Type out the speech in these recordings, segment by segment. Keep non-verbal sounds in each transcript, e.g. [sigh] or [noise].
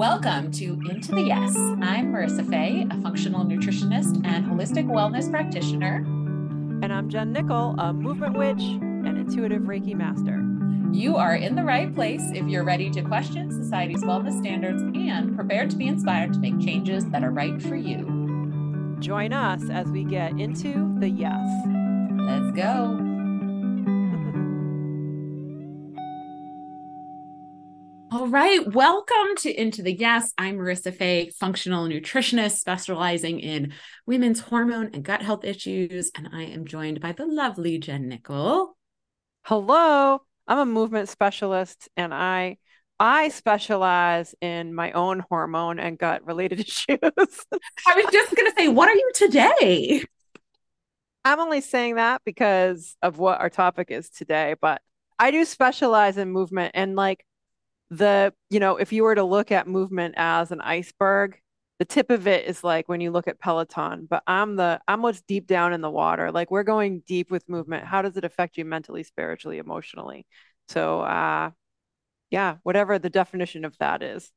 Welcome to Into the Yes. I'm Marisa Faye, a functional nutritionist and holistic wellness practitioner. And I'm Jen Nickel, a movement witch and intuitive Reiki master. You are in the right place if you're ready to question society's wellness standards and prepared to be inspired to make changes that are right for you. Join us as we get into the yes. Let's go. Right, welcome to Into the Yes. I'm Marisa Faye, functional nutritionist specializing in women's hormone and gut health issues, and I am joined by the lovely Jen Nickel. Hello, I'm a movement specialist, and I I specialize in my own hormone and gut related [laughs] issues. I was just going to say, what are you today? I'm only saying that because of what our topic is today, but I do specialize in movement and like the you know if you were to look at movement as an iceberg the tip of it is like when you look at peloton but i'm the i'm what's deep down in the water. Like we're going deep with movement. How does it affect you mentally spiritually emotionally? So uh yeah whatever the definition of that is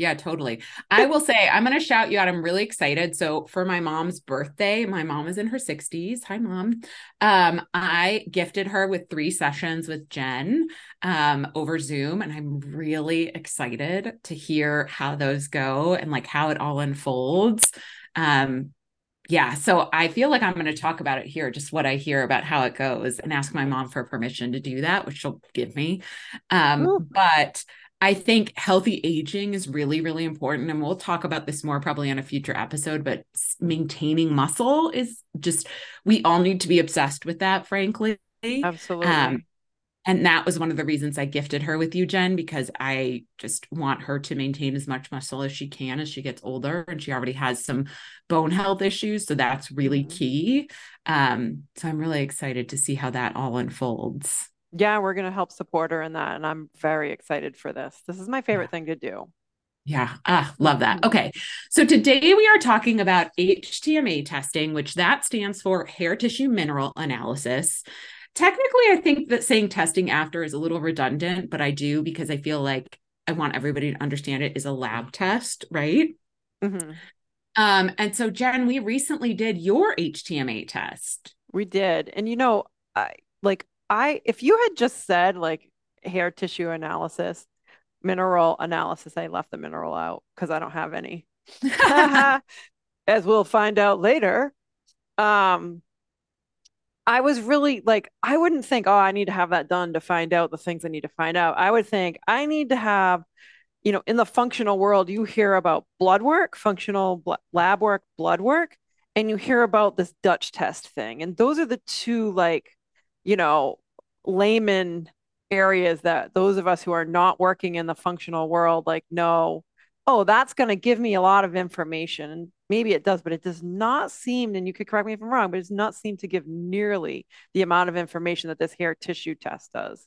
yeah, totally. I will say, I'm going to shout you out. I'm really excited. So, for my mom's birthday, my mom is in her 60s. Hi, mom. Um, I gifted her with three sessions with Jen um, over Zoom, and I'm really excited to hear how those go and like how it all unfolds. Um, yeah, so I feel like I'm going to talk about it here, just what I hear about how it goes, and ask my mom for permission to do that, which she'll give me. Um, but I think healthy aging is really, really important. And we'll talk about this more probably on a future episode, but maintaining muscle is just, we all need to be obsessed with that, frankly. Absolutely. Um, and that was one of the reasons I gifted her with you, Jen, because I just want her to maintain as much muscle as she can as she gets older. And she already has some bone health issues. So that's really mm-hmm. key. Um, so I'm really excited to see how that all unfolds yeah, we're going to help support her in that. And I'm very excited for this. This is my favorite yeah. thing to do. Yeah, ah, love that. Mm-hmm. Okay. So today we are talking about HTMA testing, which that stands for hair tissue mineral analysis. Technically, I think that saying testing after is a little redundant, but I do because I feel like I want everybody to understand it is a lab test, right? Mm-hmm. Um, and so Jen, we recently did your HTMA test. We did. And you know, I like I if you had just said like hair tissue analysis, mineral analysis, I left the mineral out because I don't have any. [laughs] [laughs] As we'll find out later. Um I was really like, I wouldn't think, oh, I need to have that done to find out the things I need to find out. I would think I need to have, you know, in the functional world, you hear about blood work, functional bl- lab work, blood work, and you hear about this Dutch test thing. And those are the two like you know, layman areas that those of us who are not working in the functional world like know, oh, that's going to give me a lot of information. And maybe it does, but it does not seem, and you could correct me if I'm wrong, but it does not seem to give nearly the amount of information that this hair tissue test does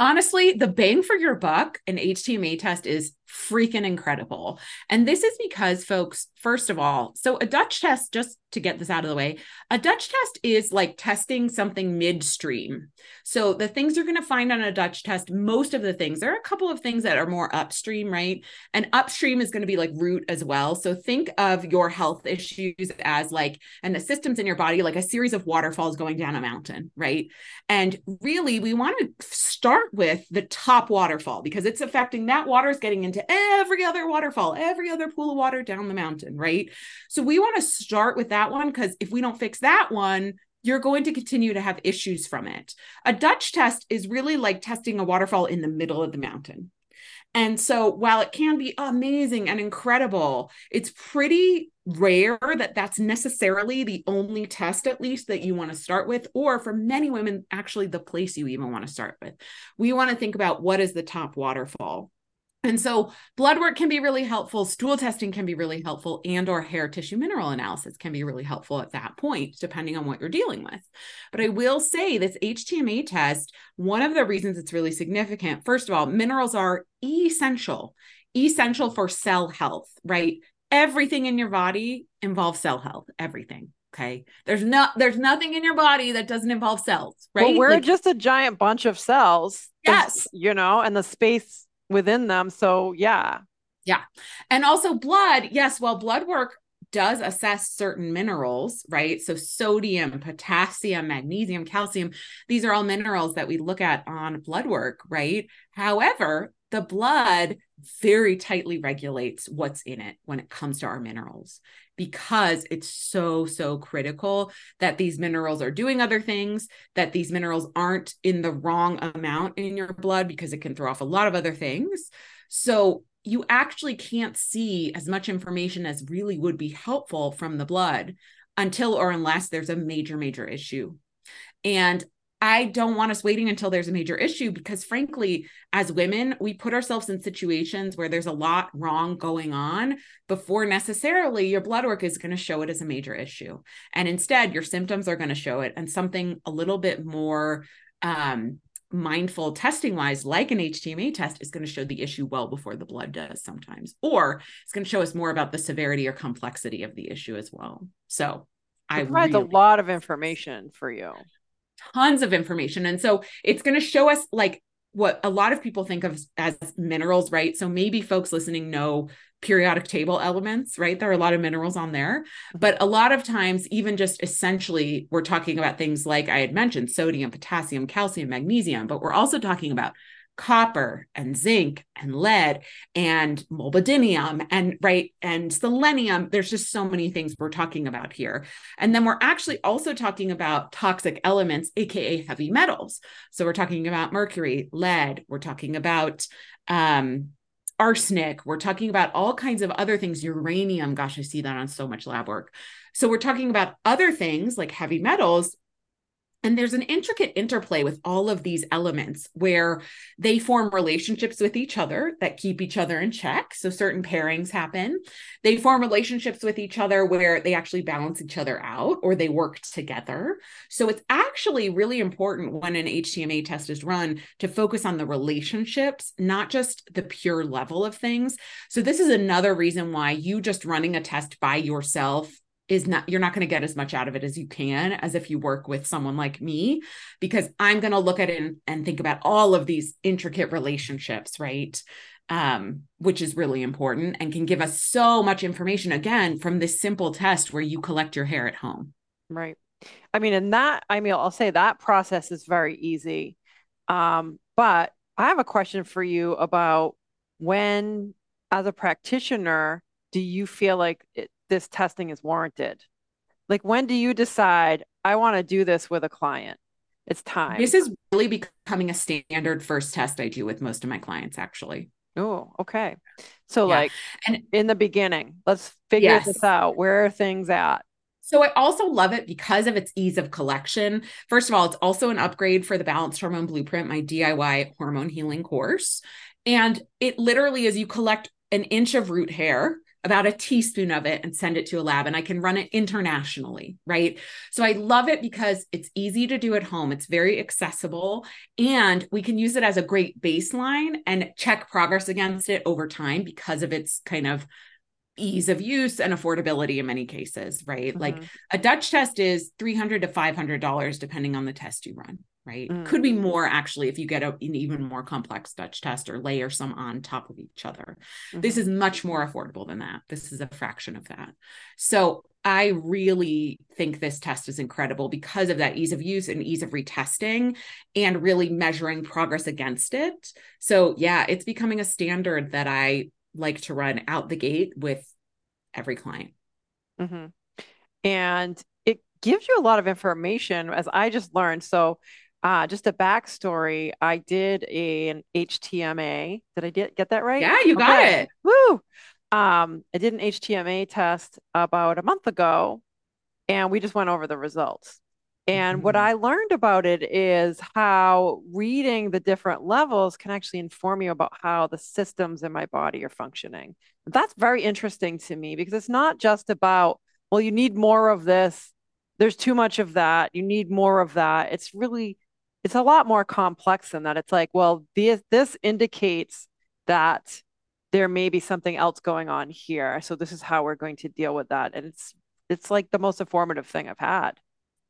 honestly, the bang for your buck, an HTMA test is freaking incredible. And this is because, folks, first of all, so a Dutch test, just to get this out of the way, a Dutch test is like testing something midstream. So the things you're going to find on a Dutch test, most of the things, there are a couple of things that are more upstream, right? And upstream is going to be like root as well. So think of your health issues as like, and the systems in your body, like a series of waterfalls going down a mountain, right? And really, we want to start with the top waterfall because it's affecting that water is getting into every other waterfall, every other pool of water down the mountain, right? So we want to start with that one because if we don't fix that one, you're going to continue to have issues from it. A Dutch test is really like testing a waterfall in the middle of the mountain. And so while it can be amazing and incredible, it's pretty rare that that's necessarily the only test, at least, that you want to start with, or for many women, actually the place you even want to start with. We want to think about what is the top waterfall. And so blood work can be really helpful, stool testing can be really helpful, and or hair tissue mineral analysis can be really helpful at that point, depending on what you're dealing with. But I will say this HTMA test, one of the reasons it's really significant, first of all, minerals are essential, essential for cell health, right? Everything in your body involves cell health, everything. Okay. There's not there's nothing in your body that doesn't involve cells, right? Well, we're like, just a giant bunch of cells. Yes. You know, and the space within them. So yeah. Yeah. And also blood, yes, well, blood work does assess certain minerals, right? So sodium, potassium, magnesium, calcium, these are all minerals that we look at on blood work, right? However, the blood very tightly regulates what's in it when it comes to our minerals because it's so so critical that these minerals are doing other things that these minerals aren't in the wrong amount in your blood because it can throw off a lot of other things. So you actually can't see as much information as really would be helpful from the blood until or unless there's a major major issue. And I don't want us waiting until there's a major issue because, frankly, as women, we put ourselves in situations where there's a lot wrong going on before necessarily your blood work is going to show it as a major issue. And instead, your symptoms are going to show it. And something a little bit more um, mindful testing wise, like an HTMA test, is going to show the issue well before the blood does sometimes, or it's going to show us more about the severity or complexity of the issue as well. So, it I provides really- a lot of information for you tons of information. And so it's going to show us like what a lot of people think of as minerals, right? So maybe folks listening know periodic table elements, right? There are a lot of minerals on there. Mm-hmm. But a lot of times, even just essentially, we're talking about things like I had mentioned sodium, potassium, calcium, magnesium, but we're also talking about copper and zinc and lead and molybdenum and right and selenium. There's just so many things we're talking about here. And then we're actually also talking about toxic elements aka heavy metals. So we're talking about mercury lead. We're talking about um, arsenic. We're talking about all kinds of other things. Uranium. Gosh i see that on so much lab work. So we're talking about other things like heavy metals and there's an intricate interplay with all of these elements where they form relationships with each other that keep each other in check. So certain pairings happen. They form relationships with each other where they actually balance each other out or they work together. So it's actually really important when an HTMA test is run to focus on the relationships, not just the pure level of things. So this is another reason why you just running a test by yourself is not you're not going to get as much out of it as you can as if you work with someone like me because i'm going to look at it and, think about all of these intricate relationships right? Um, which is really important and can give us so much information again from this simple test where you collect your hair at home. Right. I mean and that i mean i'll say that process is very easy. Um, but i have a question for you about when as a practitioner do you feel like it, this testing is warranted? Like, when do you decide I want to do this with a client? It's time. This is really becoming a standard first test I do with most of my clients, actually. Oh, okay. So, yeah. like, and in the beginning, let's figure yes. this out. Where are things at? So I also love it because of its ease of collection. First of all, it's also an upgrade for the Balanced Hormone Blueprint, my DIY hormone healing course. And it literally is you collect an inch of root hair about a teaspoon of it and send it to a lab and I can run it internationally, right? So I love it because it's easy to do at home. It's very accessible and we can use it as a great baseline and check progress against it over time because of its kind of ease of use and affordability in many cases, right? Mm-hmm. Like a Dutch test is 300 to $500 depending on the test you run right? Mm. Could be more actually if you get a, an even more complex Dutch test or layer some on top of each other. Mm-hmm. This is much more affordable than that. This is a fraction of that. So I really think this test is incredible because of that ease of use and ease of retesting and really measuring progress against it. So, yeah, it's becoming a standard that I like to run out the gate with every client. Mm-hmm. And it gives you a lot of information, as I just learned. So, uh, just a backstory. I did a, an HTMA. Did I get, get that right? Yeah, you got okay. it. Woo! Um, I did an HTMA test about a month ago, and we just went over the results. And mm-hmm. what I learned about it is how reading the different levels can actually inform you about how the systems in my body are functioning. That's very interesting to me because it's not just about, well, you need more of this. There's too much of that. You need more of that. It's really it's a lot more complex than that. It's like, well, this this indicates that there may be something else going on here. So this is how we're going to deal with that. And it's it's like the most informative thing I've had.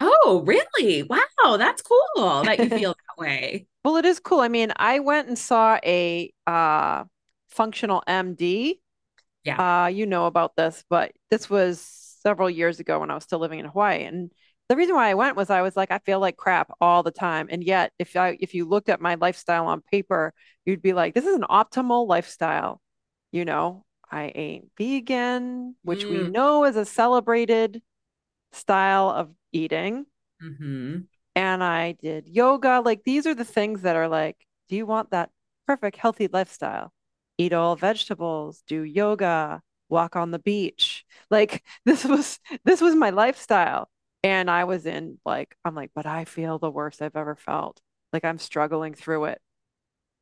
Oh, really? Wow, that's cool that you feel [laughs] that way. Well, it is cool. I mean, I went and saw a uh, functional MD Yeah. Uh, you know about this, but this was several years ago when I was still living in Hawaii. And the reason why I went was I was like, I feel like crap all the time. And yet, if I if you looked at my lifestyle on paper, you'd be like, this is an optimal lifestyle. You know, I ain't vegan, which we Mm. know is a celebrated style of eating. hmm And I did yoga. Like these are the things that are like, do you want that perfect healthy lifestyle? Eat all vegetables, do yoga, walk on the beach. Like [laughs] this was this was my lifestyle. And I was in like, I'm like, but I feel the worst I've ever felt. Like I'm struggling through it.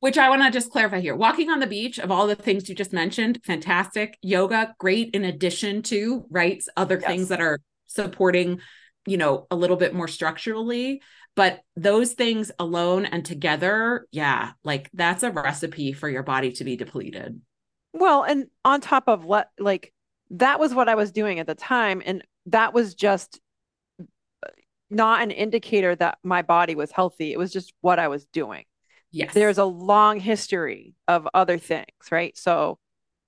Which I want to just clarify here. Walking on the beach, of all the things you just mentioned, fantastic. Yoga, great in addition to, right? Other things that are supporting, you know, a little bit more structurally. But those things alone and together, yeah, like that's a recipe for your body to be depleted. Well, and on top of what like that was what I was doing at the time. And that was just not an indicator that my body was healthy. It was just what I was doing. Yes. There's a long history of other things, right? So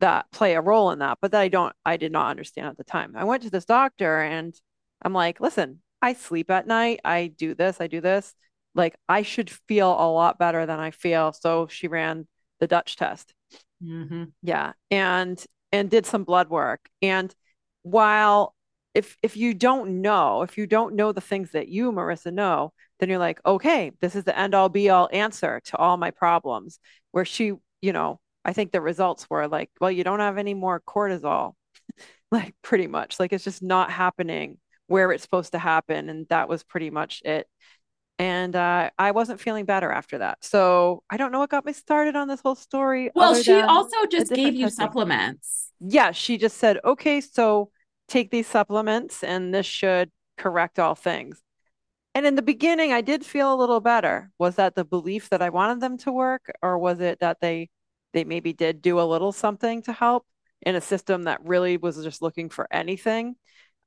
that play a role in that, but that I don't, I did not understand at the time. I went to this doctor and I'm like, listen, I sleep at night. I do this, I do this. Like, I should feel a lot better than I feel. So she ran the Dutch test. hmm Yeah. And and did some blood work. And while if if you don't know, if you don't know the things that you, Marisa, know, then you're like, okay, this is the end all be all answer to all my problems. Where she, you know, I think the results were like, well, you don't have any more cortisol, [laughs] like pretty much. Like it's just not happening where it's supposed to happen. And that was pretty much it. And uh, I wasn't feeling better after that. So I don't know what got me started on this whole story Well, she also just gave you testing. supplements. Yeah, she just said, okay, so take these supplements and this should correct all things. And in the beginning, I did feel a little better. Was that the belief that I wanted them to work, or was it that they they maybe did do a little something to help in a system that really was just looking for anything?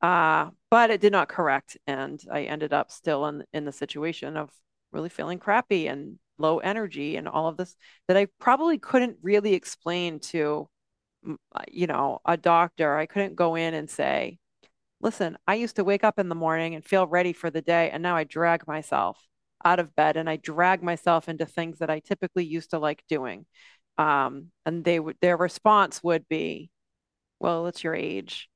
Uh, but it did not correct, and I ended up still in in the situation of really feeling crappy and low energy and all of this that I probably couldn't really explain to you know, a doctor. I couldn't go in and say, listen, I used to wake up in the morning and feel ready for the day, and now I drag myself out of bed and I drag myself into things that I typically used to like doing. Um, and they would their response would be, well, it's your age.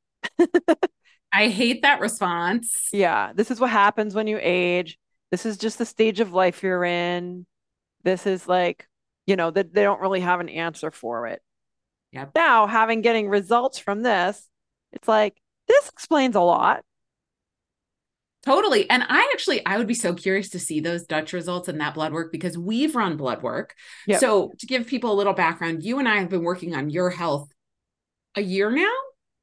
[laughs] I hate that response. Yeah, this is what happens when you age. This is just the stage of life you're in. This is like, you know, that they don't really have an answer for it. Yep. Now, having getting results from this, it's like this explains a lot. Totally. And I actually I would be so curious to see those Dutch results and that blood work because we've run blood work. Yep. So to give people a little background, you and I have been working on your health a year now.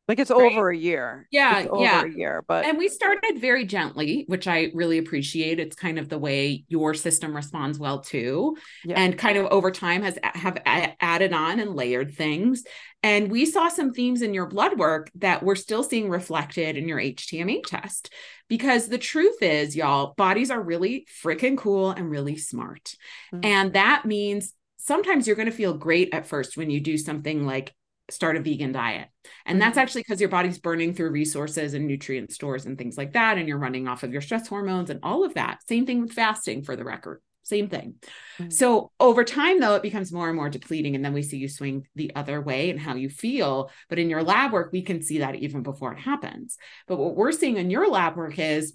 Like it's Right. over a year. Yeah, It's over yeah. a year, but And we started very gently, which I really appreciate. It's kind of the way your system responds well too. yeah. And kind of over time has have added on and layered things. And we saw some themes in your blood work that we're still seeing reflected in your HTMA test. Because the truth is, y'all, bodies are really freaking cool and really smart. Mhm. And that means sometimes you're going to feel great at first when you do something like start a vegan diet. And that's Mhm. actually because your body's burning through resources and nutrient stores and things like that. And you're running off of your stress hormones and all of that. Same thing with fasting, for the record. Same thing. Mhm. So over time, though, it becomes more and more depleting. And then we see you swing the other way and how you feel. But in your lab work, we can see that even before it happens. But what we're seeing in your lab work is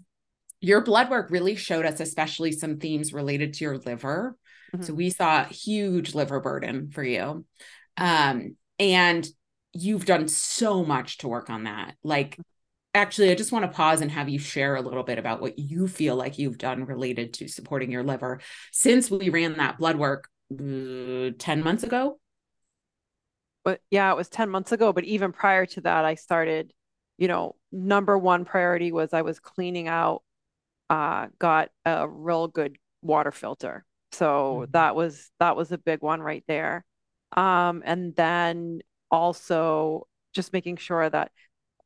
your blood work really showed us, especially some themes related to your liver. Mhm. So we saw huge liver burden for you. Um, and you've done so much to work on that. Like, actually, I just want to pause and have you share a little bit about what you feel like you've done related to supporting your liver since we ran that blood work uh, 10 months ago. but yeah, it was 10 months ago. But even prior to that, I started, you know, number one priority was I was cleaning out, uh, got a real good water filter. So Mhm. that was that was a big one right there. Um, and then also just making sure that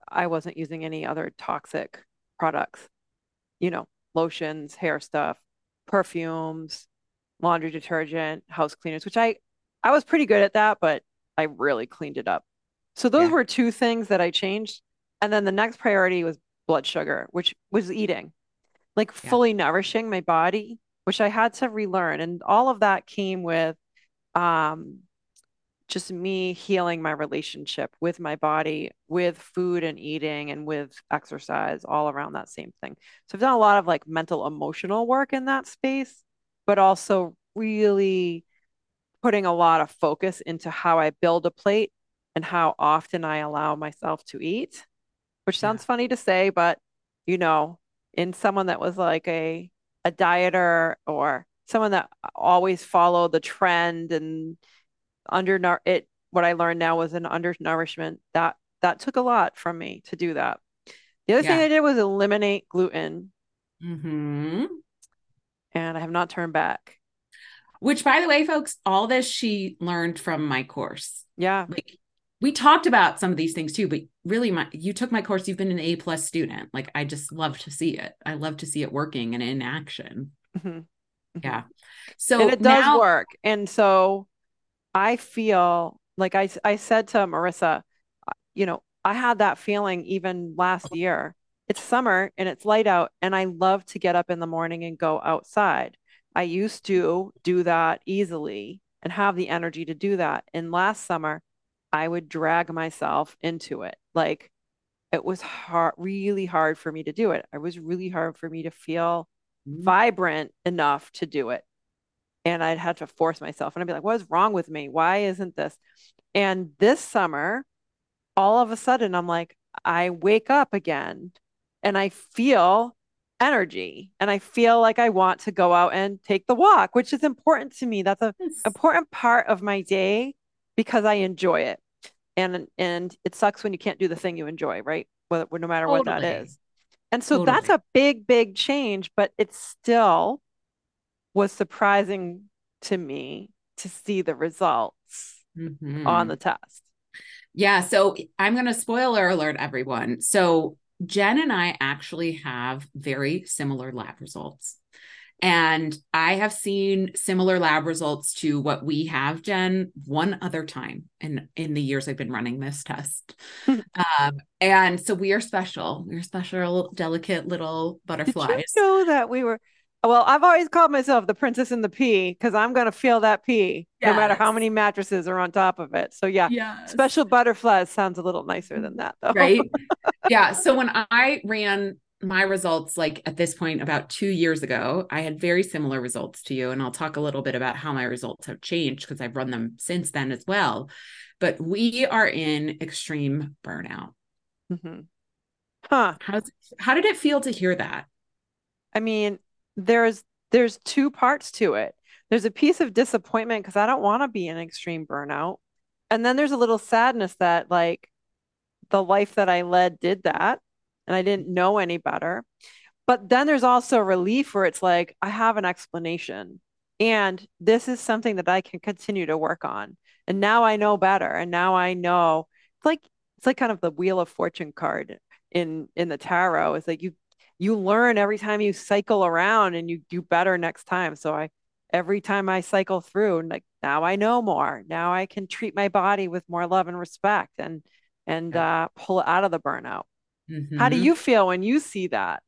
I wasn't using any other toxic products, you know, lotions, hair stuff, perfumes, laundry detergent, house cleaners, which I I was pretty good at that, but I really cleaned it up. So those Yeah. were two things that I changed. And then the next priority was blood sugar, which was eating, like Yeah. fully nourishing my body, which I had to relearn. And all of that came with um, just me healing my relationship with my body, with food and eating, and with exercise, all around that same thing. So I've done a lot of like mental, emotional work in that space, but also really putting a lot of focus into how I build a plate and how often I allow myself to eat, which Yeah. sounds funny to say, but you know, in someone that was like a a dieter or someone that always followed the trend and under it what I learned now was an undernourishment that that took a lot from me to do that. The other thing I did was eliminate gluten hmm and I have not turned back. Which, by the way, folks, all this she learned from my course. Yeah. Like we talked about some of these things too, but really, my you took my course. You've been an A plus student. Like I just love to see it. I love to see it working and in action. Mhm. Mhm. Yeah. So and it does now, work. And so I feel like I, I said to Marisa, you know, I had that feeling even last year. It's summer and it's light out, and I love to get up in the morning and go outside. I used to do that easily and have the energy to do that. And last summer, I would drag myself into it. Like it was hard, really hard for me to do it. It was really hard for me to feel Mhm. vibrant enough to do it. And I'd have to force myself. And I'd be like, what is wrong with me? Why isn't this? And this summer, all of a sudden, I'm like, I wake up again and I feel energy and I feel like I want to go out and take the walk, which is important to me. That's an important part of my day because I enjoy it. And and it sucks when you can't do the thing you enjoy, right? Whether, no matter what that is. And so that's a big, big change, but it's still was surprising to me to see the results Mhm. on the test. Yeah. So I'm going to spoiler alert everyone. So Jen and I actually have very similar lab results. And I have seen similar lab results to what we have, Jen, one other time in, in the years I've been running this test. [laughs] um, and so we are special. We're special, delicate little butterflies. Did you know that we were? Well, I've always called myself the princess in the pea because I'm going to feel that pea no matter how many mattresses are on top of it. So, yeah, Yes. special butterflies sounds a little nicer than that, though. right [laughs] yeah so when i ran my results like at this point about two years ago i had very similar results to you and i'll talk a little bit about how my results have changed because i've run them since then as well but we are in extreme burnout Mhm. Huh. how's how did it feel to hear that I mean, there's there's two parts to it. There's a piece of disappointment because I don't want to be in extreme burnout. And then there's a little sadness that like the life that I led did that and I didn't know any better. But then there's also relief where it's like I have an explanation and this is something that I can continue to work on. And now I know better and now I know it's like it's like kind of the wheel of fortune card in in the tarot. It's like you you learn every time you cycle around and you do better next time. So I every time I cycle through, like now I know more. Now I can treat my body with more love and respect and and uh, pull it out of the burnout. How do Mhm. you feel when you see that?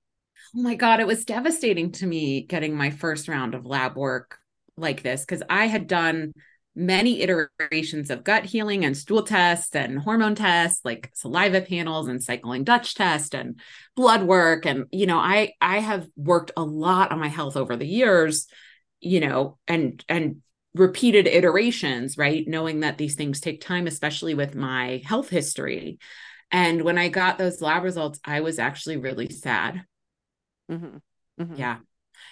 Oh my God, it was devastating to me getting my first round of lab work like this because I had done many iterations of gut healing and stool tests and hormone tests like saliva panels and cycling dutch test and blood work. And you know i i have worked a lot on my health over the years you know and and repeated iterations right? Knowing that these things take time especially with my health history. And when i got those lab results i was actually really sad. Mhm. Mhm. yeah.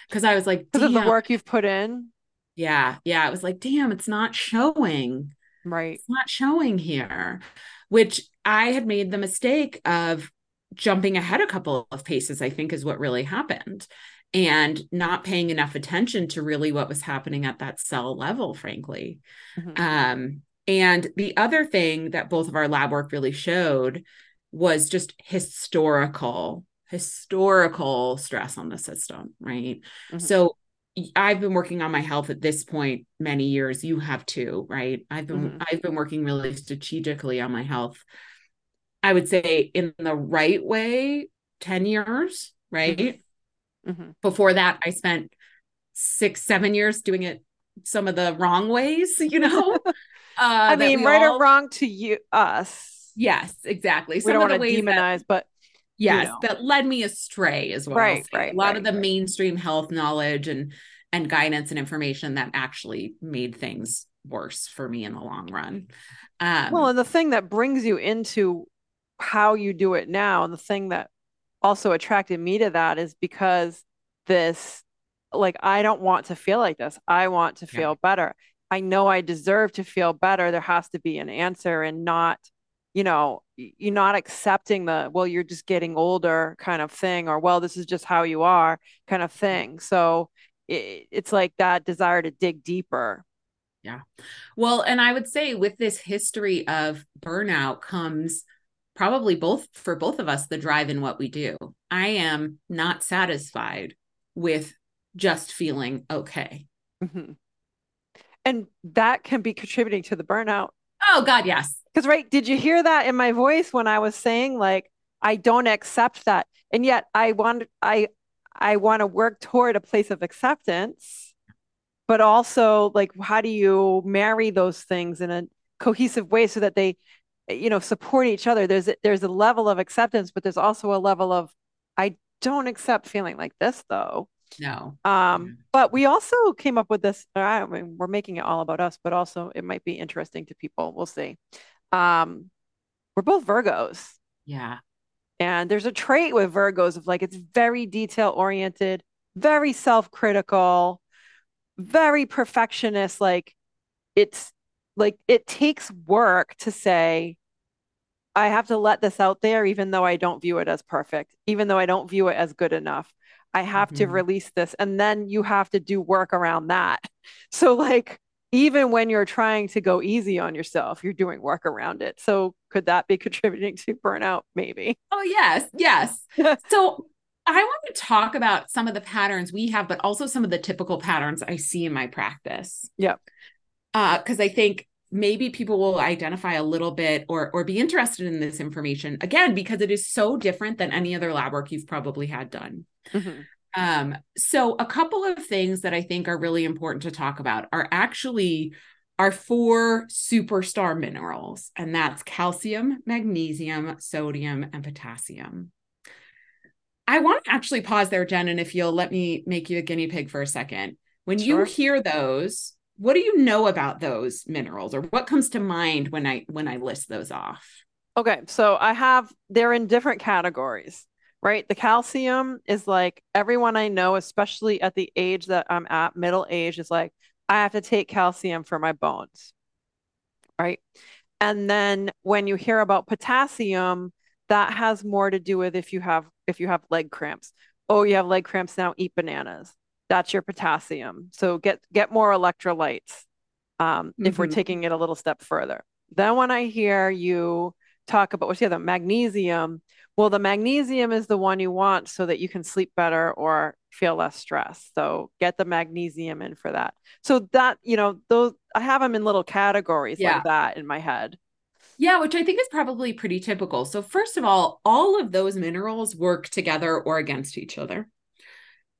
Because i was like Because of the work you've put in, yeah yeah it was like damn it's not showing right? it's not showing here which i had made the mistake of jumping ahead a couple of paces i think is what really happened and not paying enough attention to really what was happening at that cell level frankly Mhm. um, and the other thing that both of our lab work really showed was just historical historical stress on the system right Mhm. so I've been working on my health at this point many years. You have too, right? I've been mm-hmm. I've been working really strategically on my health. I would say in the right way, 10 years, right? Mm-hmm. Mm-hmm. Before that, I spent six, seven years doing it some of the wrong ways, [laughs] you know? [laughs] uh, I mean, right all... or wrong to you, us. Yes, exactly. Some we don't want to demonize, that... but yes you know. that led me astray as well right right a lot right, of the right. mainstream health knowledge and and guidance and information that actually made things worse for me in the long run um, well and the thing that brings you into how you do it now and the thing that also attracted me to that is because this like i don't want to feel like this i want to feel yeah. better i know i deserve to feel better there has to be an answer and not you know, you're not accepting the, well, you're just getting older kind of thing, or, well, this is just how you are kind of thing. So it, it's like that desire to dig deeper. Yeah. Well, and I would say with this history of burnout comes probably both for both of us the drive in what we do. I am not satisfied with just feeling okay. Mm-hmm. And that can be contributing to the burnout. Oh, God, yes. Because, right, did you hear that in my voice when I was saying, like, I don't accept that? And yet I want, I, I want to work toward a place of acceptance, but also, like, how do you marry those things in a cohesive way so that they, you know, support each other? There's, there's a level of acceptance, but there's also a level of, I don't accept feeling like this, though. No. Um, but we also came up with this. I mean, we're making it all about us, but also it might be interesting to people. We'll see. Um, we're both Virgos. Yeah. And there's a trait with Virgos of like it's very detail oriented, very self critical, very perfectionist. Like it's like it takes work to say, I have to let this out there, even though I don't view it as perfect, even though I don't view it as good enough. I have mm-hmm. to release this. And then you have to do work around that. [laughs] So, like, even when you're trying to go easy on yourself, you're doing work around it. So, could that be [laughs] contributing to burnout? Maybe. Oh, yes. Yes. [laughs] so, I want to talk about some of the patterns we have, but also some of the typical patterns I see in my practice. Yep. Because uh, I think maybe people will identify a little bit or or be interested in this information again because it is so different than any other lab work you've probably had done. Mm-hmm. Um, so a couple of things that I think are really important to talk about are actually our four superstar minerals, and that's calcium, magnesium, sodium, and potassium. I want to actually pause there, Jen, and if you'll let me make you a guinea pig for a second. When sure. you hear those, what do you know about those minerals or what comes to mind when I when I list those off? Okay, so I have they're in different categories right? The calcium is like everyone I know, especially at the age that I'm at, middle age, is like, I have to take calcium for my bones, right? And then when you hear about potassium, that has more to do with if you have if you have leg cramps. Oh, you have leg cramps now, eat bananas. That's your potassium. So get get more electrolytes um, mm-hmm. if we're mm-hmm. taking it a little step further. Then when I hear you talk about what's the other magnesium, well, the magnesium is the one you want so that you can sleep better or feel less stress. So get the magnesium in for that. So that, you know, those I have them in little categories yeah. like that in my head. Yeah, which I think is probably pretty typical. So, first of all, all of those minerals work together or against each other.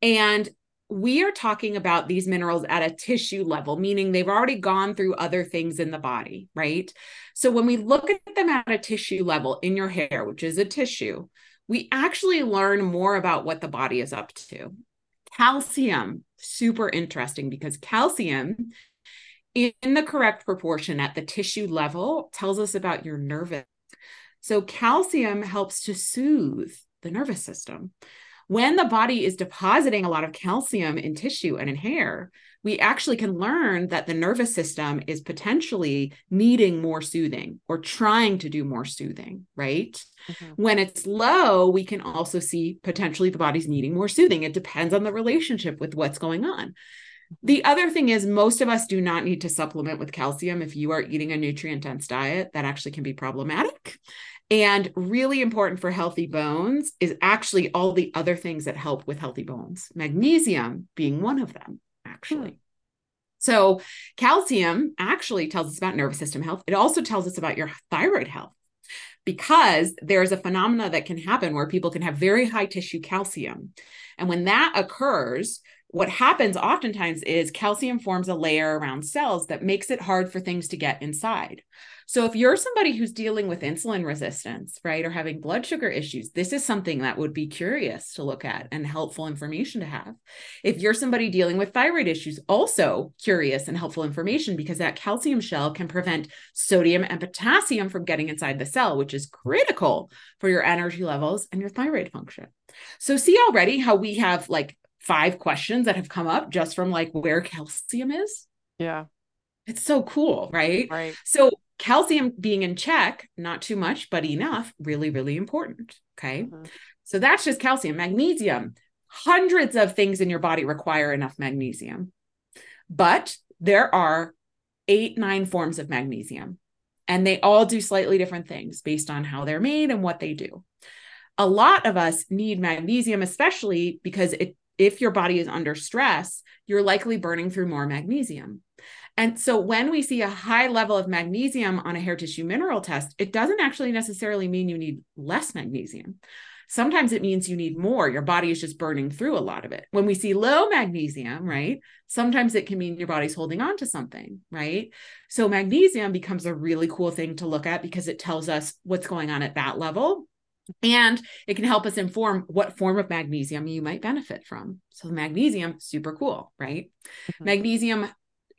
And we are talking about these minerals at a tissue level, meaning they've already gone through other things in the body, right? So when we look at them at a tissue level in your hair, which is a tissue, we actually learn more about what the body is up to. Calcium, super interesting because calcium in the correct proportion at the tissue level tells us about your nervous. So calcium helps to soothe the nervous system when the body is depositing a lot of calcium in tissue and in hair, we actually can learn that the nervous system is potentially needing more soothing or trying to do more soothing, right? Mm-hmm. When it's low, we can also see potentially the body's needing more soothing. It depends on the relationship with what's going on. Mm-hmm. The other thing is, most of us do not need to supplement with calcium. If you are eating a nutrient dense diet, that actually can be problematic. And really important for healthy bones is actually all the other things that help with healthy bones, magnesium being one of them. actually. Hmm. So, calcium actually tells us about nervous system health. It also tells us about your thyroid health because there's a phenomena that can happen where people can have very high tissue calcium. And when that occurs, what happens oftentimes is calcium forms a layer around cells that makes it hard for things to get inside. So if you're somebody who's dealing with insulin resistance, right, or having blood sugar issues, this is something that would be curious to look at and helpful information to have. If you're somebody dealing with thyroid issues, also curious and helpful information because that calcium shell can prevent sodium and potassium from getting inside the cell, which is critical for your energy levels and your thyroid function. So see already how we have like five questions that have come up just from like where calcium is. Yeah. It's so cool, right? Right. So calcium being in check, not too much, but enough, really, really important. Okay. Mm-hmm. So that's just calcium. Magnesium, hundreds of things in your body require enough magnesium, but there are eight, nine forms of magnesium, and they all do slightly different things based on how they're made and what they do. A lot of us need magnesium, especially because it, if your body is under stress, you're likely burning through more magnesium. And so when we see a high level of magnesium on a hair tissue mineral test, it doesn't actually necessarily mean you need less magnesium. Sometimes it means you need more. Your body is just burning through a lot of it. When we see low magnesium, right? Sometimes it can mean your body's holding on to something, right? So magnesium becomes a really cool thing to look at because it tells us what's going on at that level. And it can help us inform what form of magnesium you might benefit from. So, magnesium, super cool, right? Mm-hmm. Magnesium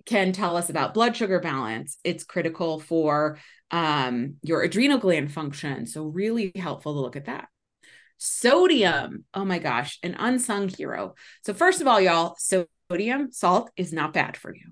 can tell us about blood sugar balance. It's critical for um, your adrenal gland function. So, really helpful to look at that. Sodium, oh my gosh, an unsung hero. So, first of all, y'all, sodium, salt is not bad for you.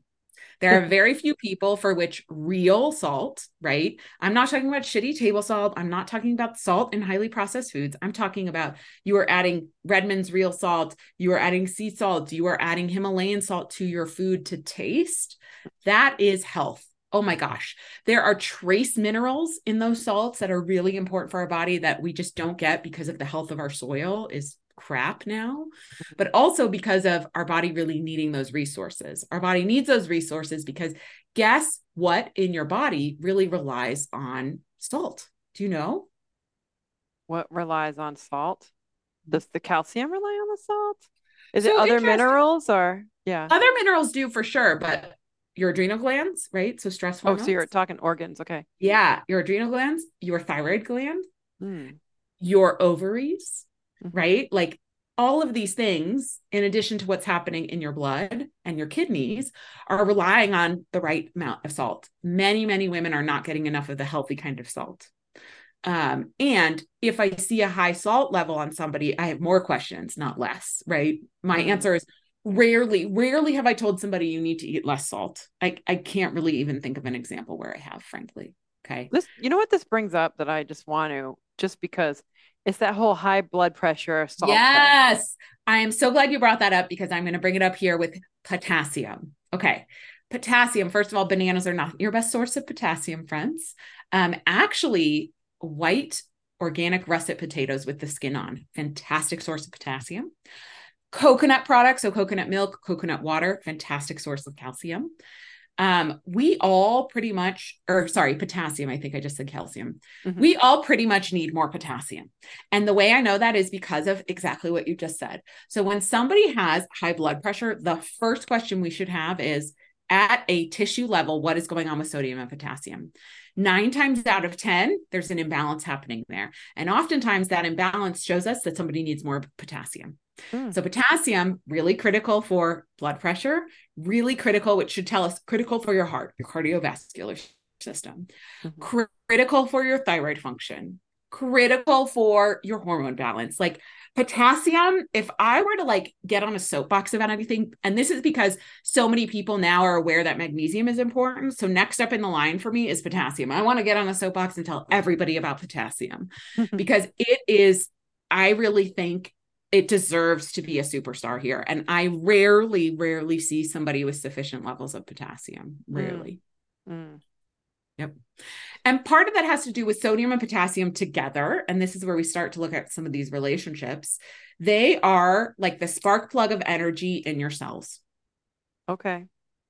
There are very few people for which real salt, right? I'm not talking about shitty table salt. I'm not talking about salt in highly processed foods. I'm talking about you are adding Redmond's real salt, you are adding sea salt, you are adding Himalayan salt to your food to taste. That is health. Oh my gosh. There are trace minerals in those salts that are really important for our body that we just don't get because of the health of our soil is crap now, but also because of our body really needing those resources. Our body needs those resources because guess what in your body really relies on salt? Do you know? What relies on salt? Does the calcium rely on the salt? Is so it other minerals or yeah? Other minerals do for sure, but your adrenal glands, right? So stress hormones. Oh, so you're talking organs, okay? Yeah, your adrenal glands, your thyroid gland, mm. your ovaries, mm-hmm. Right? Like all of these things, in addition to what's happening in your blood and your kidneys, are relying on the right amount of salt. Many, many women are not getting enough of the healthy kind of salt. Um, and if I see a high salt level on somebody, I have more questions, not less, right? My mm-hmm. answer is rarely, rarely have I told somebody you need to eat less salt. I, I can't really even think of an example where I have, frankly. Okay. This, you know what this brings up that I just want to, just because it's that whole high blood pressure. Yes. I am so glad you brought that up because I'm going to bring it up here with potassium. Okay. Potassium, first of all, bananas are not your best source of potassium, friends. Um, actually, white organic russet potatoes with the skin on, fantastic source of potassium. Coconut products, so coconut milk, coconut water, fantastic source of calcium um, we all pretty much, or sorry, potassium. I think I just said calcium. Mm-hmm. We all pretty much need more potassium. And the way I know that is because of exactly what you just said. So when somebody has high blood pressure, the first question we should have is at a tissue level, what is going on with sodium and potassium? Nine times out of 10, there's an imbalance happening there. And oftentimes that imbalance shows us that somebody needs more potassium. Mm. So potassium really critical for blood pressure, really critical, which should tell us critical for your heart, your cardiovascular system, mm-hmm. critical for your thyroid function, critical for your hormone balance. Like potassium, if I were to like get on a soapbox about anything, and this is because so many people now are aware that magnesium is important. So next up in the line for me is potassium. I want to get on a soapbox and tell everybody about potassium because it is, I really think it deserves to be a superstar here. And I rarely, rarely see somebody with sufficient levels of potassium. Mm. Rarely. Mm. Mm. And part of that has to do with sodium and potassium together. And this is where we start to look at some of these relationships. They are like the spark plug of energy in your cells. Okay.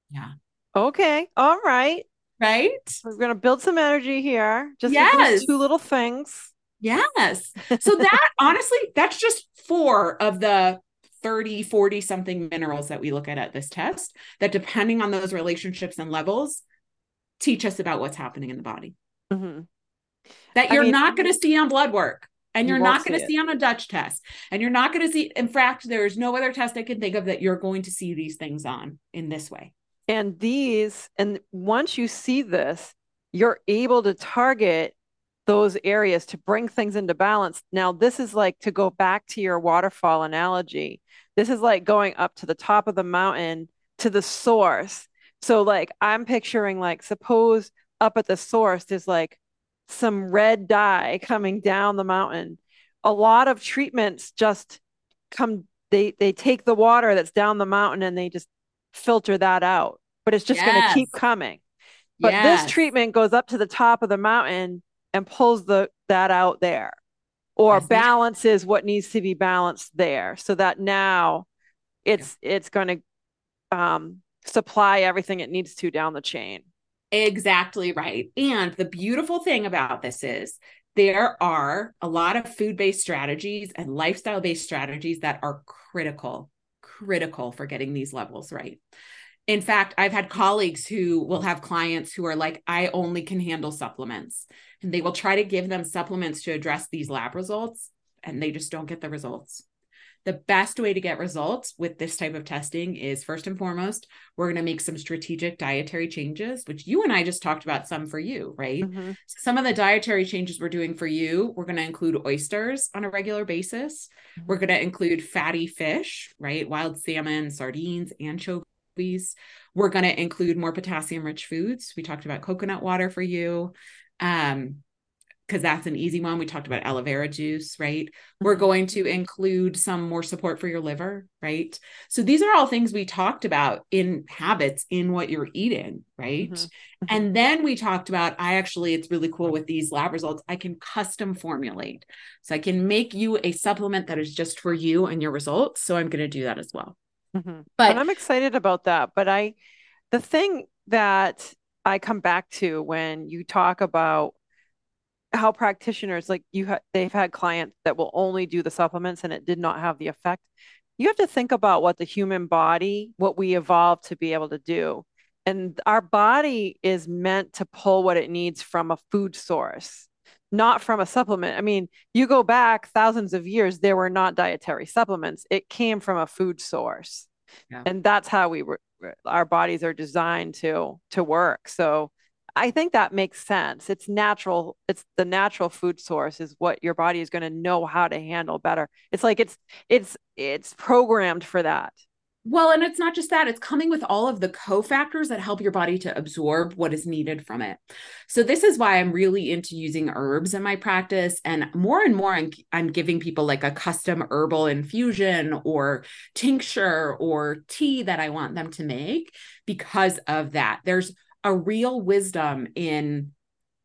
Yeah. Okay. All right. Right? We're going to build some energy here. Just yes. two little things. Yes. [laughs] So that honestly, that's just four of the 30, 40 something minerals that we look at at this test that depending on those relationships and levels teach us about what's happening in the body. Mm-hmm. That you're I mean, not going to see on blood work and you're you not going to see on a Dutch test and you're not going to see in fact there's no other test I can think of that you're going to see these things on in this way. And these and once you see this, you're able to target those areas to bring things into balance. Now, this is like to go back to your waterfall analogy. This is like going up to the top of the mountain to the source. So, like, I'm picturing, like, suppose up at the source, there's like some red dye coming down the mountain. A lot of treatments just come, they, they take the water that's down the mountain and they just filter that out, but it's just yes. going to keep coming. But yes. this treatment goes up to the top of the mountain and pulls the that out there or balances what needs to be balanced there so that now it's yeah. it's going to um, supply everything it needs to down the chain exactly right and the beautiful thing about this is there are a lot of food-based strategies and lifestyle-based strategies that are critical critical for getting these levels right in fact i've had colleagues who will have clients who are like i only can handle supplements and they will try to give them supplements to address these lab results and they just don't get the results. The best way to get results with this type of testing is first and foremost, we're going to make some strategic dietary changes, which you and I just talked about some for you, right? Mm-hmm. So some of the dietary changes we're doing for you, we're going to include oysters on a regular basis. Mm-hmm. We're going to include fatty fish, right? Wild salmon, sardines, anchovies. We're going to include more potassium rich foods. We talked about coconut water for you um because that's an easy one. We talked about aloe vera juice, right? We're mm-hmm. going to include some more support for your liver, right? So these are all things we talked about in habits in what you're eating, right? Mm-hmm. mm-hmm. And then we talked about I actually, it's really cool with these lab results. I can custom formulate. So I can make you a supplement that is just for you and your results. So I'm going to do that as well. Mm-hmm. But and I'm excited about that. But I, the thing that I come back to when you talk about how practitioners like you ha- they've had clients that will only do the supplements and it did not have the effect. You have to think about what the human body, what we evolved to be able to do. And our body is meant to pull what it needs from a food source, not from a supplement. I mean, you go back thousands of years, there were not dietary supplements. It came from a food source. Yeah. And that's how we were our bodies are designed to to work. So I think that makes sense. It's natural. It's the natural food source is what your body is going to know how to handle better. It's like it's it's it's programmed for that. Well, and it's not just that, it's coming with all of the cofactors that help your body to absorb what is needed from it. So, this is why I'm really into using herbs in my practice. And more and more, I'm, I'm giving people like a custom herbal infusion or tincture or tea that I want them to make because of that. There's a real wisdom in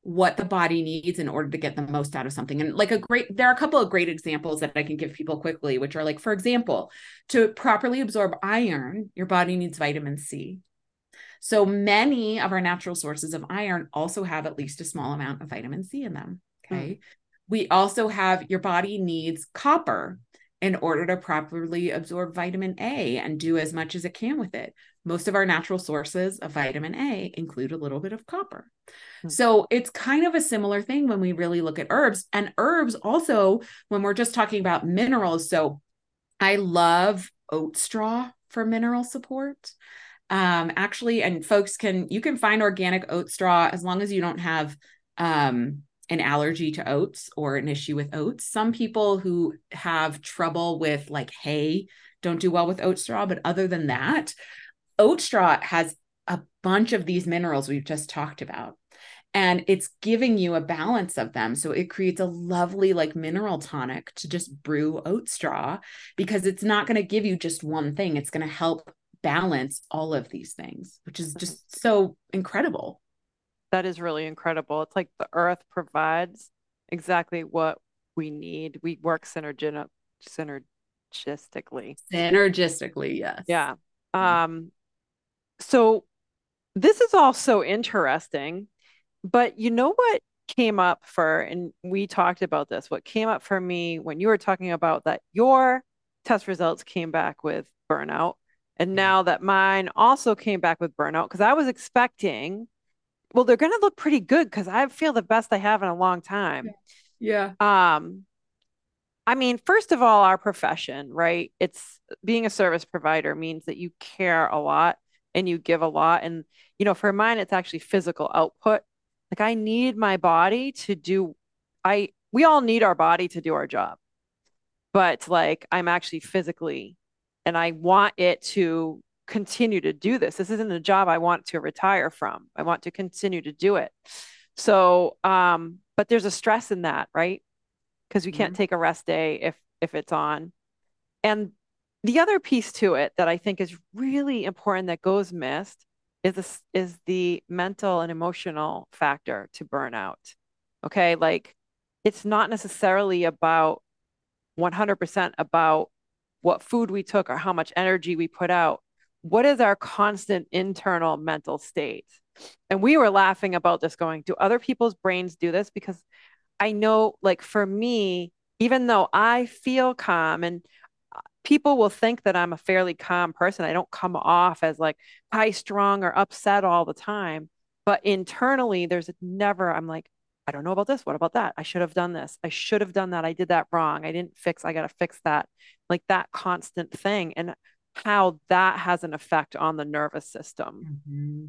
what the body needs in order to get the most out of something. And like a great, there are a couple of great examples that I can give people quickly, which are like, for example, to properly absorb iron, your body needs vitamin C. So many of our natural sources of iron also have at least a small amount of vitamin C in them. Okay. Mm. We also have your body needs copper in order to properly absorb vitamin A and do as much as it can with it. Most of our natural sources of vitamin A include a little bit of copper. Mm-hmm. So it's kind of a similar thing when we really look at herbs. And herbs also, when we're just talking about minerals. So I love oat straw for mineral support. Um, actually, and folks can, you can find organic oat straw as long as you don't have um, an allergy to oats or an issue with oats. Some people who have trouble with like hay don't do well with oat straw, but other than that, oat straw has a bunch of these minerals we've just talked about. And it's giving you a balance of them. So it creates a lovely, like, mineral tonic to just brew oat straw because it's not going to give you just one thing. It's going to help balance all of these things, which is just so incredible that is really incredible. It's like the earth provides exactly what we need. We work synergistically. Synergistically, yes. Yeah. Um, so this is all so interesting, but you know what came up for, and we talked about this, what came up for me when you were talking about that your test results came back with burnout. And now that mine also came back with burnout, because I was expecting, well, they're going to look pretty good because I feel the best I have in a long time. Yeah. Um, I mean, first of all, our profession, right? It's being a service provider means that you care a lot and you give a lot. And, you know, for mine, it's actually physical output. Like I need my body to do, I, we all need our body to do our job. But like I'm actually physically, and I want it to continue to do this. This isn't a job I want to retire from. I want to continue to do it. So, um, but there's a stress in that, right? because we can't mm-hmm. take a rest day if if it's on. And the other piece to it that I think is really important that goes missed is this is the mental and emotional factor to burnout. Okay, like it's not necessarily about 100% about what food we took or how much energy we put out. What is our constant internal mental state? And we were laughing about this going, do other people's brains do this? Because I know, like for me, even though I feel calm and uh, people will think that I'm a fairly calm person, I don't come off as like high strung or upset all the time. But internally, there's never, I'm like, I don't know about this. What about that? I should have done this. I should have done that. I did that wrong. I didn't fix, I got to fix that. Like that constant thing. And how that has an effect on the nervous system. Mm-hmm.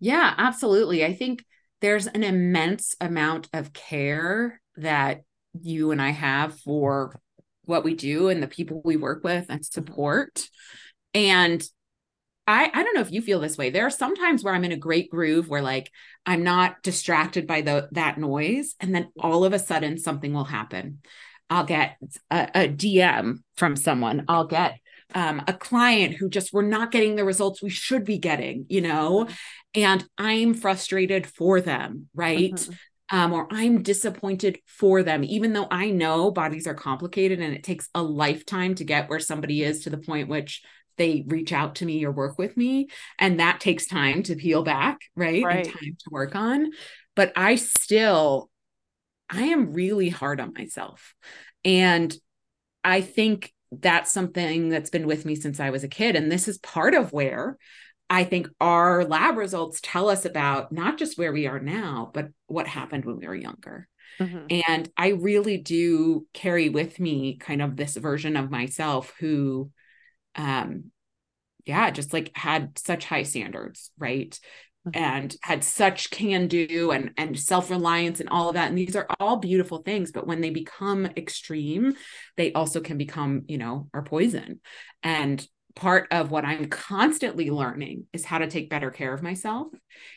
Yeah, absolutely. I think there's an immense amount of care that you and I have for what we do and the people we work with and support. And I, I don't know if you feel this way. There are some times where I'm in a great groove where like I'm not distracted by the that noise. And then all of a sudden something will happen. I'll get a, a DM from someone. I'll get um, a client who just we're not getting the results we should be getting, you know, and I'm frustrated for them, right? Mm-hmm. Um, or I'm disappointed for them, even though I know bodies are complicated and it takes a lifetime to get where somebody is to the point which they reach out to me or work with me. And that takes time to peel back, right? right. And time to work on. But I still, I am really hard on myself. And I think that's something that's been with me since I was a kid. And this is part of where I think our lab results tell us about not just where we are now, but what happened when we were younger. Mm-hmm. And I really do carry with me kind of this version of myself who, um, yeah, just like had such high standards, right? Mm-hmm. And had such can do and and self reliance and all of that. And these are all beautiful things, but when they become extreme, they also can become, you know, our poison. And part of what I'm constantly learning is how to take better care of myself,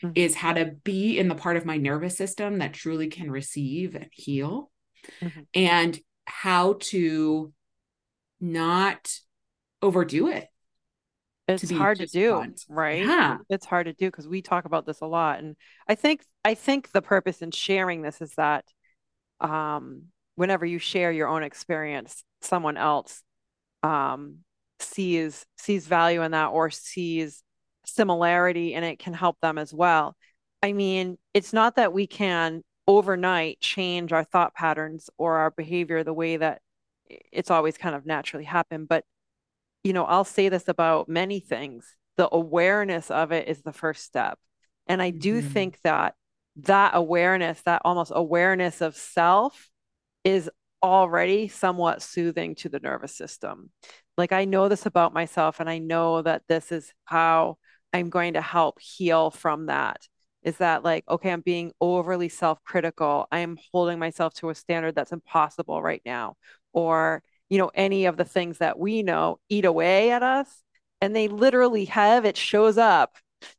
mm-hmm. is how to be in the part of my nervous system that truly can receive and heal, mm-hmm. and how to not overdo it. It's to hard to do, right? Yeah. It's hard to do because we talk about this a lot. And I think I think the purpose in sharing this is that um whenever you share your own experience, someone else um sees sees value in that or sees similarity and it can help them as well. I mean, it's not that we can overnight change our thought patterns or our behavior the way that it's always kind of naturally happened, but you know, I'll say this about many things. The awareness of it is the first step. And I do mm-hmm. think that that awareness, that almost awareness of self is already somewhat soothing to the nervous system. Like I know this about myself and I know that this is how I'm going to help heal from that. Is that like, okay, I'm being overly self critical. I'm holding myself to a standard that's impossible right now. Or, you know, any of the things that we know eat away at us. And they literally have it shows up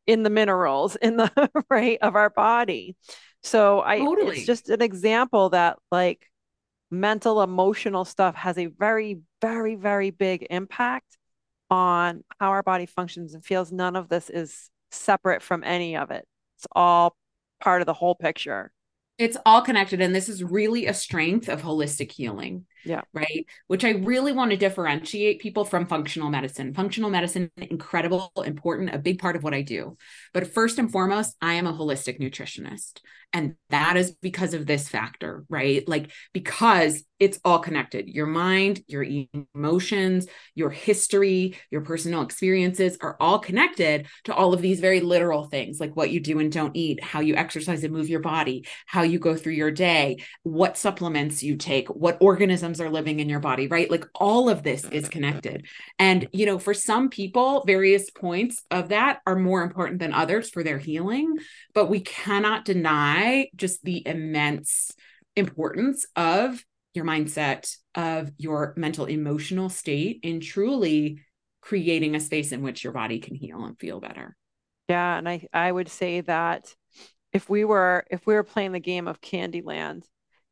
in the minerals in the [laughs] right of our body. So I totally. it's just an example that like mental emotional stuff has a very very very big impact on how our body functions and feels none of this is separate from any of it it's all part of the whole picture It's all connected. And this is really a strength of holistic healing. Yeah. Right. Which I really want to differentiate people from functional medicine. Functional medicine, incredible, important, a big part of what I do. But first and foremost, I am a holistic nutritionist. And that is because of this factor, right? Like, because it's all connected. Your mind, your emotions, your history, your personal experiences are all connected to all of these very literal things, like what you do and don't eat, how you exercise and move your body, how you go through your day, what supplements you take, what organisms are living in your body, right? Like, all of this is mm-hmm. connected. And, you know, for some people, various points of that are more important than others for their healing, but we cannot deny just the immense importance of your mindset, of your mental emotional state in truly creating a space in which your body can heal and feel better. Yeah, and I I would say that if we were if we were playing the game of Candyland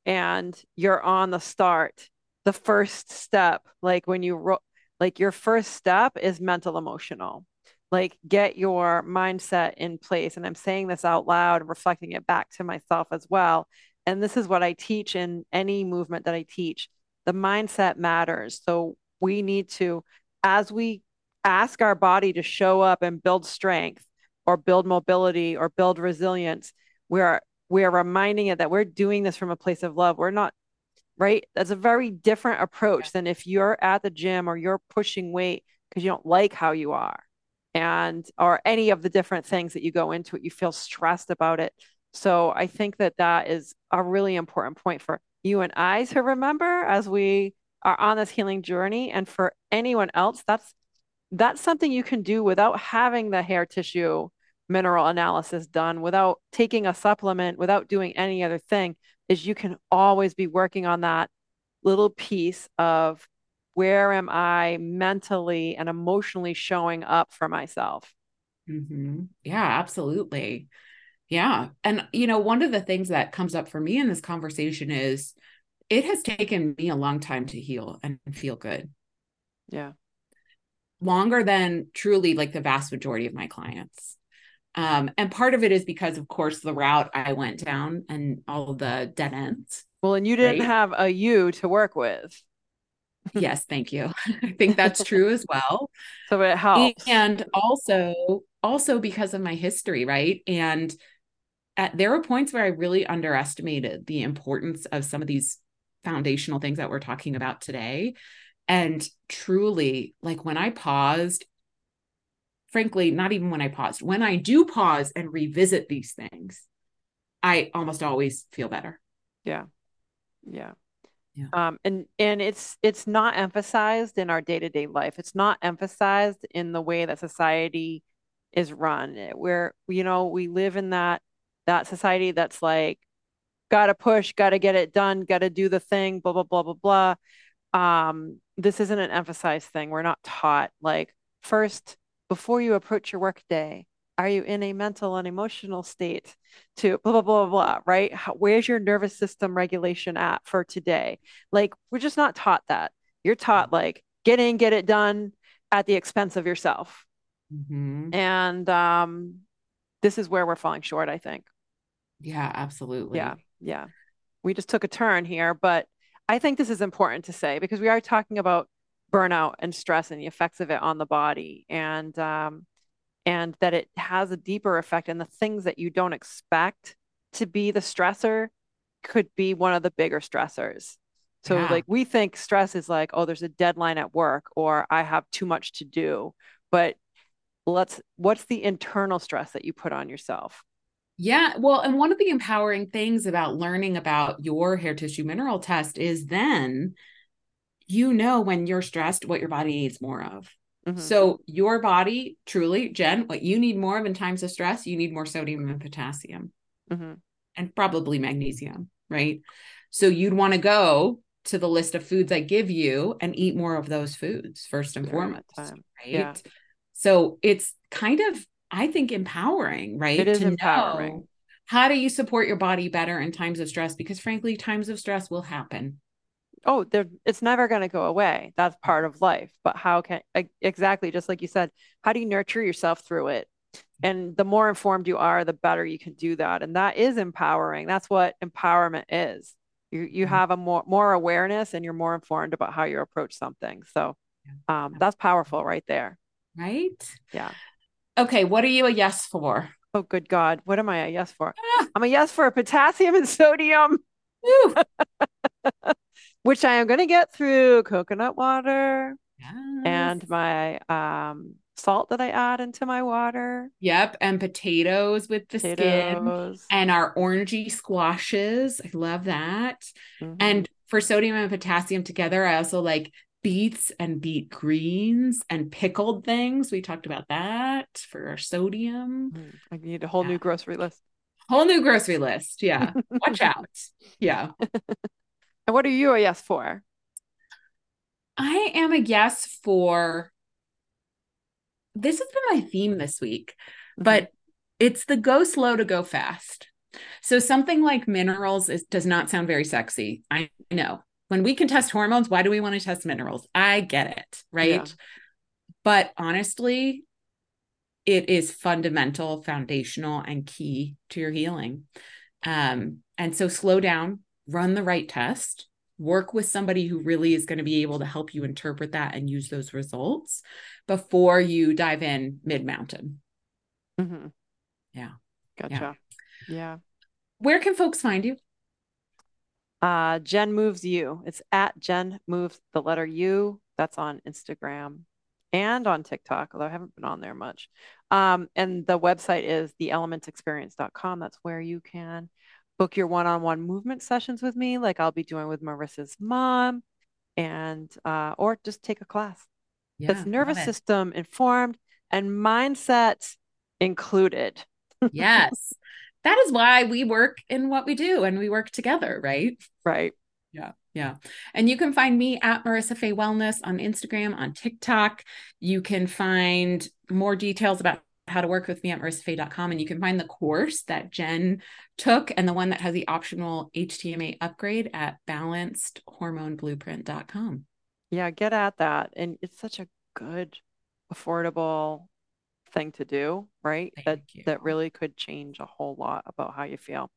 and you're on the start, the first step, like when you ro- like your first step is mental emotional. Like get your mindset in place. And I'm saying this out loud reflecting it back to myself as well and this is what I teach in any movement that I teach. The mindset matters. So we need to, as we ask our body to show up and build strength or build mobility or build resilience, we are we are reminding it that we're doing this from a place of love. We're not right. That's a very different approach than if you're at the gym or you're pushing weight because you don't like how you are and or any of the different things that you go into it. You feel stressed about it. So I think that that is a really important point for you and I to remember as we are on this healing journey. And for anyone else, that's that's something you can do without having the hair tissue mineral analysis done, without taking a supplement, without doing any other thing, is you can always be working on that little piece of where am I mentally and emotionally showing up for myself. Mm-hmm. Yeah, absolutely. Yeah. And, you know, one of the things that comes up for me in this conversation is it has taken me a long time to heal and feel good. Yeah. Longer than truly like the vast majority of my clients. Um, and part of it is because, of course, the route I went down and all the dead ends. Well, and you didn't right? have a you to work with. yes, thank you. [laughs] I think that's true as well. [laughs] So it helps. And also, also because of my history, right? And at, there were points where I really underestimated the importance of some of these foundational things that we're talking about today. And truly, like when I paused, frankly, not even when I paused, when I do pause and revisit these things, I almost always feel better. Yeah. Yeah. Yeah. Um, and and it's it's not emphasized in our day-to-day life. It's not emphasized in the way that society is run. Where you know we live in that that society that's like gotta push gotta get it done gotta do the thing blah blah blah blah blah um this isn't an emphasized thing we're not taught like first before you approach your work day are you in a mental and emotional state to blah blah blah blah right How, where's your nervous system regulation at for today like we're just not taught that you're taught like get in get it done at the expense of yourself mm-hmm. and um this is where we're falling short i think yeah, absolutely. Yeah. Yeah. We just took a turn here, but I think this is important to say because we are talking about burnout and stress and the effects of it on the body and um and that it has a deeper effect and the things that you don't expect to be the stressor could be one of the bigger stressors. So yeah. like we think stress is like, oh, there's a deadline at work or I have too much to do. But let's what's the internal stress that you put on yourself? Yeah. Well, and one of the empowering things about learning about your hair tissue mineral test is then you know when you're stressed what your body needs more of. Mm-hmm. So, your body, truly, Jen, what you need more of in times of stress, you need more sodium and potassium mm-hmm. and probably magnesium, right? So, you'd want to go to the list of foods I give you and eat more of those foods first and foremost, right? Yeah. So, it's kind of I think empowering, right? It is to empowering. Know how do you support your body better in times of stress? Because frankly, times of stress will happen. Oh, it's never going to go away. That's part of life. But how can exactly just like you said, how do you nurture yourself through it? and the more informed you are, the better you can do that. And that is empowering. That's what empowerment is. You you mm-hmm. have a more more awareness and you're more informed about how you approach something. So um, that's powerful right there. Right? Yeah. Okay, what are you a yes for? Oh, good God. What am I a yes for? [laughs] I'm a yes for a potassium and sodium, [laughs] which I am going to get through coconut water yes. and my um, salt that I add into my water. Yep. And potatoes with the potatoes. skin and our orangey squashes. I love that. Mm-hmm. And for sodium and potassium together, I also like beets and beet greens and pickled things. We talked about that for our sodium. Mm, I need a whole yeah. new grocery list. Whole new grocery list. Yeah. [laughs] Watch out. Yeah. [laughs] and what are you a yes for? I am a yes for this has been my theme this week, mm-hmm. but it's the go slow to go fast. So something like minerals is, does not sound very sexy. I know. When we can test hormones, why do we want to test minerals? I get it, right? Yeah. But honestly, it is fundamental, foundational, and key to your healing. Um, and so slow down, run the right test, work with somebody who really is going to be able to help you interpret that and use those results before you dive in mid mountain. Mm-hmm. Yeah. Gotcha. Yeah. yeah. Where can folks find you? Uh, Jen Moves You. It's at Jen Moves the letter U. That's on Instagram and on TikTok, although I haven't been on there much. Um, and the website is theelementexperience.com. That's where you can book your one-on-one movement sessions with me, like I'll be doing with Marisa's mom, and uh, or just take a class. Yeah, That's nervous system informed and mindset included. [laughs] yes. That is why we work in what we do and we work together, right? Right. Yeah. Yeah. And you can find me at Marisa Faye Wellness on Instagram, on TikTok. You can find more details about how to work with me at marisafaye.com. And you can find the course that Jen took and the one that has the optional HTMA upgrade at balancedhormoneblueprint.com. Yeah, get at that. And it's such a good, affordable thing to do, right? Thank that you. that really could change a whole lot about how you feel.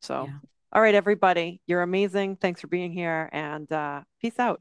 So yeah. all right, everybody, you're amazing. Thanks for being here and uh, peace out.